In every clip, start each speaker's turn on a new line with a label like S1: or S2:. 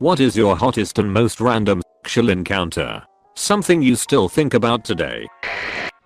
S1: What is your hottest and most random sexual encounter? Something you still think about today?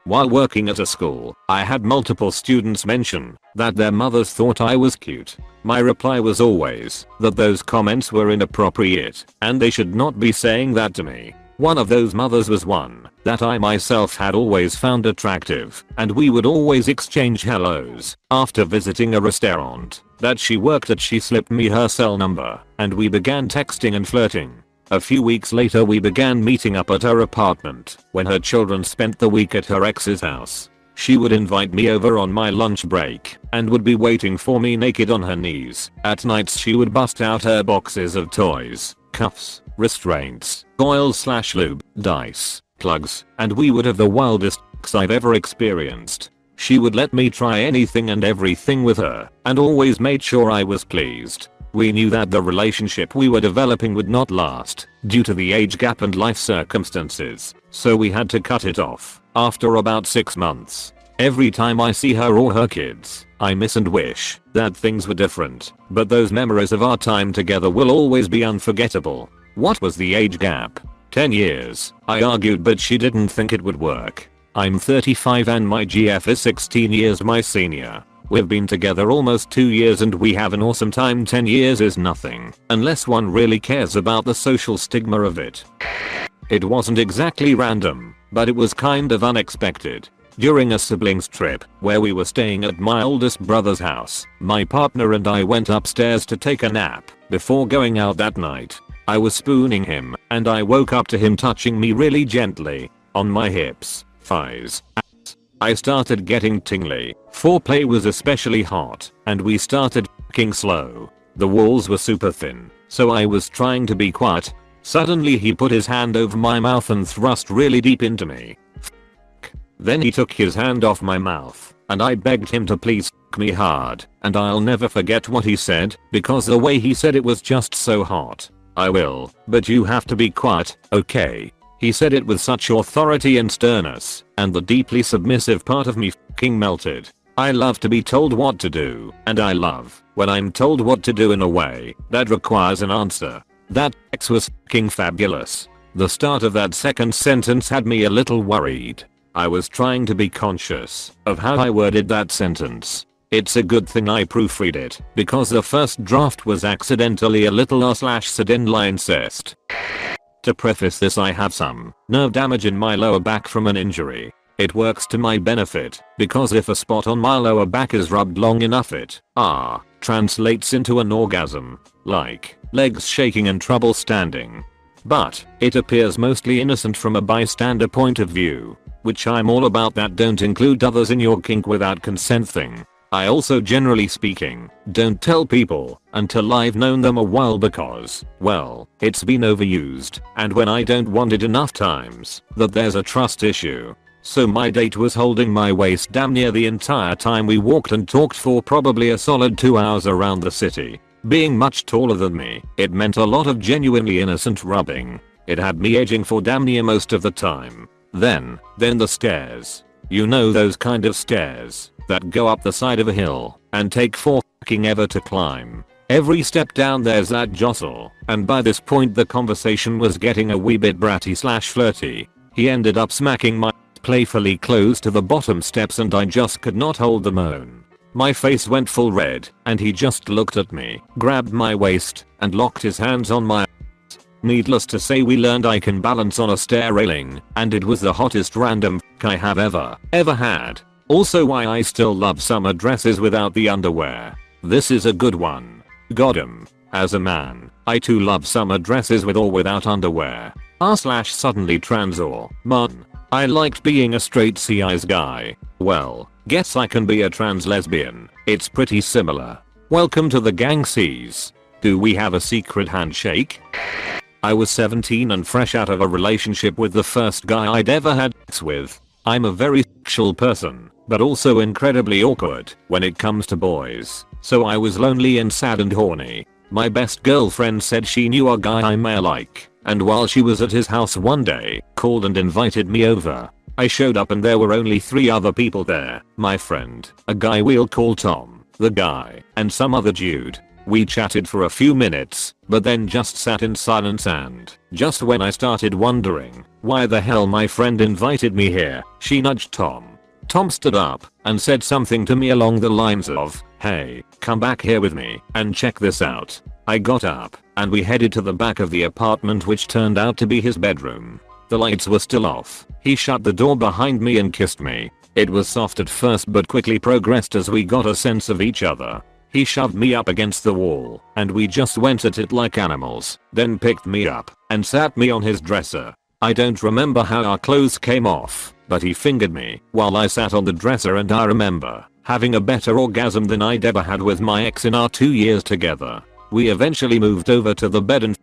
S1: While working at a school, I had multiple students mention that their mothers thought I was cute. My reply was always that those comments were inappropriate and they should not be saying that to me. One of those mothers was one that I myself had always found attractive and we would always exchange hellos. After visiting a restaurant that she worked at she slipped me her cell number and we began texting and flirting. A few weeks later we began meeting up at her apartment when her children spent the week at her ex's house. She would invite me over on my lunch break and would be waiting for me naked on her knees. At nights she would bust out her boxes of toys, cuffs, restraints, oil slash lube, dice, plugs, and we would have the wildest sex I've ever experienced. She would let me try anything and everything with her and always made sure I was pleased. We knew that the relationship we were developing would not last due to the age gap and life circumstances, so we had to cut it off after about 6 months. Every time I see her or her kids, I miss and wish that things were different, but those memories of our time together will always be unforgettable. What was the age gap? 10 years, I argued but she didn't think it would work. I'm 35 and my GF is 16 years my senior. We've been together almost 2 years and we have an awesome time 10 years is nothing unless one really cares about the social stigma of it. It wasn't exactly random, but it was kind of unexpected. During a siblings trip where we were staying at my oldest brother's house, my partner and I went upstairs to take a nap before going out that night. I was spooning him and I woke up to him touching me really gently on my hips, thighs, I started getting tingly. Foreplay was especially hot, and we started f***ing slow. The walls were super thin, so I was trying to be quiet. Suddenly he put his hand over my mouth and thrust really deep into me. Then he took his hand off my mouth, and I begged him to please f me hard, and I'll never forget what he said, because the way he said it was just so hot. I will, but you have to be quiet, okay? He said it with such authority and sternness, and the deeply submissive part of me fing melted. I love to be told what to do, and I love when I'm told what to do in a way that requires an answer. That X was fing fabulous. The start of that second sentence had me a little worried. I was trying to be conscious of how I worded that sentence. It's a good thing I proofread it, because the first draft was accidentally a little r slash incest. To preface this I have some nerve damage in my lower back from an injury. It works to my benefit because if a spot on my lower back is rubbed long enough it, ah, translates into an orgasm. Like, legs shaking and trouble standing. But, it appears mostly innocent from a bystander point of view. Which I'm all about that don't include others in your kink without consent thing. I also generally speaking, don't tell people until I've known them a while because, well, it's been overused and when I don't want it enough times that there's a trust issue. So my date was holding my waist damn near the entire time we walked and talked for probably a solid 2 hours around the city. Being much taller than me, it meant a lot of genuinely innocent rubbing. It had me edging for damn near most of the time. Then, then the stairs. You know those kind of stairs that go up the side of a hill and take for fucking ever to climb. Every step down there's that jostle, and by this point the conversation was getting a wee bit bratty slash flirty. He ended up smacking my playfully close to the bottom steps and I just could not hold the moan. My face went full red, and he just looked at me, grabbed my waist, and locked his hands on my Needless to say we learned I can balance on a stair railing, and it was the hottest random f I have ever, ever had. Also why I still love summer dresses without the underwear. This is a good one. Godam. As a man, I too love summer dresses with or without underwear. R slash suddenly trans or mon. I liked being a straight cis guy. Well, guess I can be a trans lesbian. It's pretty similar. Welcome to the gang C's. Do we have a secret handshake? I was 17 and fresh out of a relationship with the first guy I'd ever had sex with. I'm a very sexual person but also incredibly awkward when it comes to boys. So I was lonely and sad and horny. My best girlfriend said she knew a guy I may like, and while she was at his house one day, called and invited me over. I showed up and there were only three other people there, my friend, a guy we'll call Tom, the guy, and some other dude. We chatted for a few minutes, but then just sat in silence and, just when I started wondering why the hell my friend invited me here, she nudged Tom. Tom stood up and said something to me along the lines of, hey, come back here with me and check this out. I got up and we headed to the back of the apartment which turned out to be his bedroom. The lights were still off. He shut the door behind me and kissed me. It was soft at first but quickly progressed as we got a sense of each other. He shoved me up against the wall, and we just went at it like animals, then picked me up, and sat me on his dresser. I don't remember how our clothes came off, but he fingered me while I sat on the dresser and I remember having a better orgasm than I'd ever had with my ex in our two years together. We eventually moved over to the bed and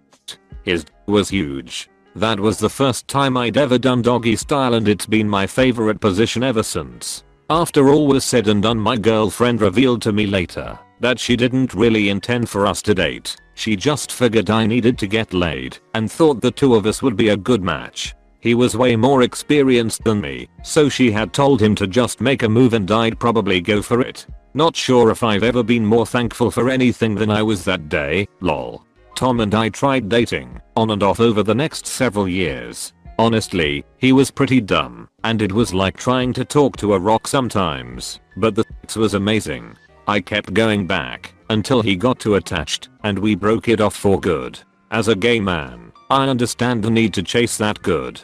S1: his was huge. That was the first time I'd ever done doggy style and it's been my favorite position ever since. After all was said and done my girlfriend revealed to me later that she didn't really intend for us to date. She just figured I needed to get laid and thought the two of us would be a good match. He was way more experienced than me, so she had told him to just make a move and I'd probably go for it. Not sure if I've ever been more thankful for anything than I was that day, lol. Tom and I tried dating, on and off over the next several years. Honestly, he was pretty dumb, and it was like trying to talk to a rock sometimes, but the was amazing. I kept going back until he got too attached and we broke it off for good. As a gay man, I understand the need to chase that good.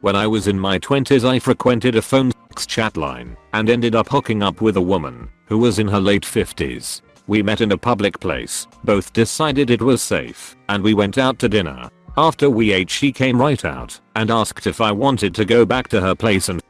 S1: When I was in my 20s I frequented a phone chat line and ended up hooking up with a woman who was in her late 50s. We met in a public place, both decided it was safe, and we went out to dinner. After we ate she came right out and asked if I wanted to go back to her place and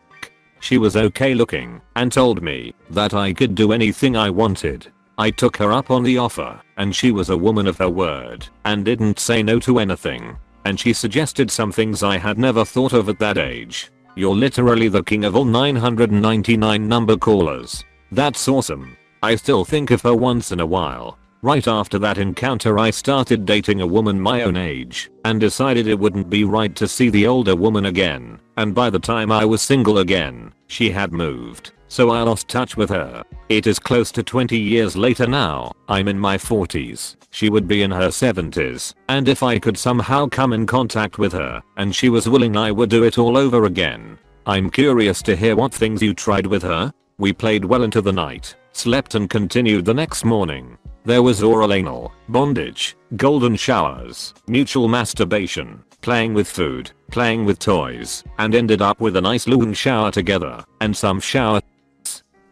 S1: she was okay looking and told me that I could do anything I wanted. I took her up on the offer and she was a woman of her word and didn't say no to anything. And she suggested some things I had never thought of at that age. You're literally the king of all 999 number callers. That's awesome. I still think of her once in a while. Right after that encounter I started dating a woman my own age and decided it wouldn't be right to see the older woman again and by the time I was single again, she had moved, so I lost touch with her. It is close to 20 years later now, I'm in my 40s, she would be in her 70s, and if I could somehow come in contact with her and she was willing I would do it all over again. I'm curious to hear what things you tried with her. We played well into the night, slept and continued the next morning. There was oral anal, bondage, golden showers, mutual masturbation, playing with food, playing with toys, and ended up with a nice long shower together, and some shower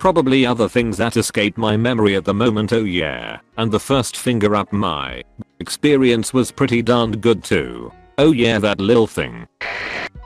S1: Probably other things that escape my memory at the moment oh yeah, and the first finger up my experience was pretty darned good too. Oh yeah that little thing.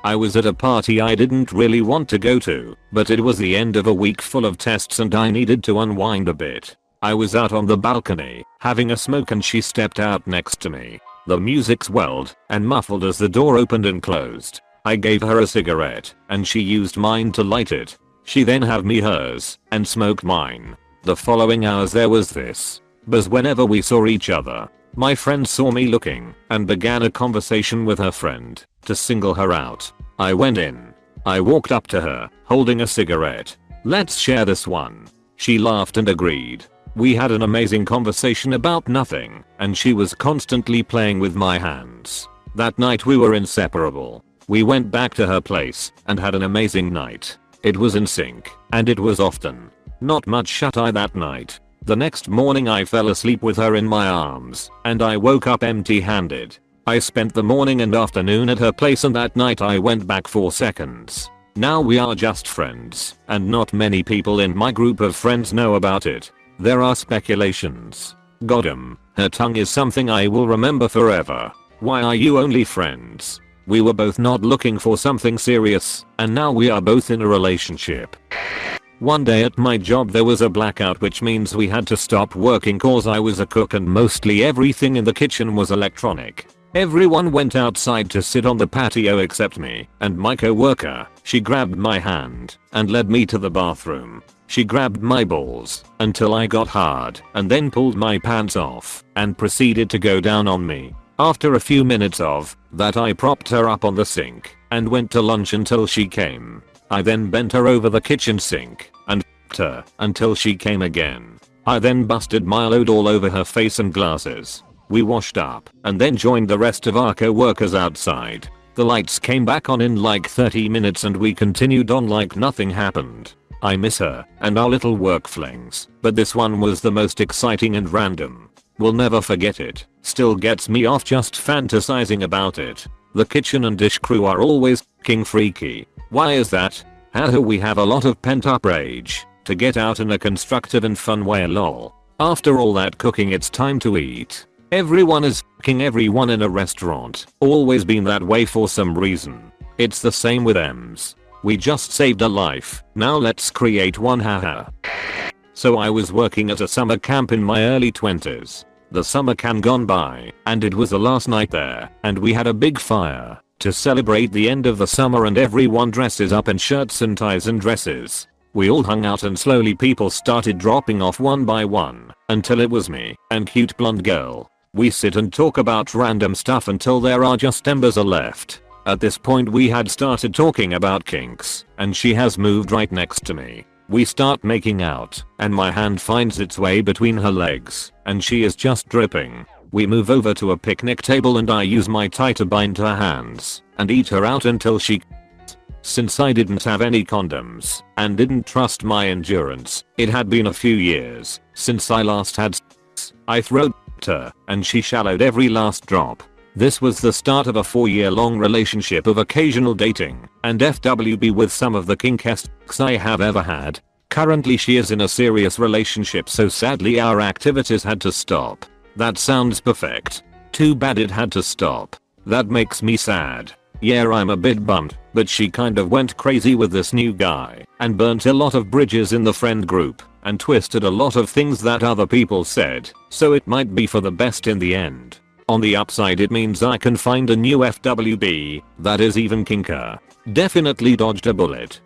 S1: I was at a party I didn't really want to go to, but it was the end of a week full of tests and I needed to unwind a bit. I was out on the balcony, having a smoke and she stepped out next to me. The music swelled and muffled as the door opened and closed. I gave her a cigarette and she used mine to light it. She then had me hers and smoked mine. The following hours there was this. But whenever we saw each other, my friend saw me looking and began a conversation with her friend to single her out. I went in. I walked up to her, holding a cigarette. Let's share this one. She laughed and agreed. We had an amazing conversation about nothing, and she was constantly playing with my hands. That night we were inseparable. We went back to her place and had an amazing night. It was in sync, and it was often. Not much shut eye that night. The next morning I fell asleep with her in my arms, and I woke up empty handed. I spent the morning and afternoon at her place and that night I went back for seconds. Now we are just friends, and not many people in my group of friends know about it. There are speculations. Goddam, her tongue is something I will remember forever. Why are you only friends? We were both not looking for something serious, and now we are both in a relationship. One day at my job there was a blackout which means we had to stop working cause I was a cook and mostly everything in the kitchen was electronic. Everyone went outside to sit on the patio except me and my co-worker. She grabbed my hand and led me to the bathroom. She grabbed my balls until I got hard and then pulled my pants off and proceeded to go down on me. After a few minutes of that I propped her up on the sink and went to lunch until she came. I then bent her over the kitchen sink and her until she came again. I then busted my load all over her face and glasses. We washed up and then joined the rest of our co-workers outside. The lights came back on in like 30 minutes and we continued on like nothing happened. I miss her and our little work flings, but this one was the most exciting and random. Will never forget it. Still gets me off just fantasizing about it. The kitchen and dish crew are always king freaky. Why is that? Do we have a lot of pent up rage to get out in a constructive and fun way lol. After all that cooking it's time to eat. Everyone is king everyone in a restaurant. Always been that way for some reason. It's the same with EMS. We just saved a life. Now let's create one haha. So I was working at a summer camp in my early 20s. The summer camp gone by, and it was the last night there, and we had a big fire to celebrate the end of the summer and everyone dresses up in shirts and ties and dresses. We all hung out and slowly people started dropping off one by one until it was me and cute blonde girl. We sit and talk about random stuff until there are just embers left. At this point we had started talking about kinks and she has moved right next to me. We start making out, and my hand finds its way between her legs, and she is just dripping. We move over to a picnic table and I use my tie to bind her hands, and eat her out until she since I didn't have any condoms, and didn't trust my endurance, it had been a few years since I last had I I her, and she shallowed every last drop. This was the start of a 4 year long relationship of occasional dating and FWB with some of the kinkest I have ever had. Currently she is in a serious relationship so sadly our activities had to stop. That sounds perfect. Too bad it had to stop. That makes me sad. Yeah I'm a bit bummed, but she kind of went crazy with this new guy and burnt a lot of bridges in the friend group and twisted a lot of things that other people said, so it might be for the best in the end. On the upside it means I can find a new FWB that is even kinker. Definitely dodged a bullet.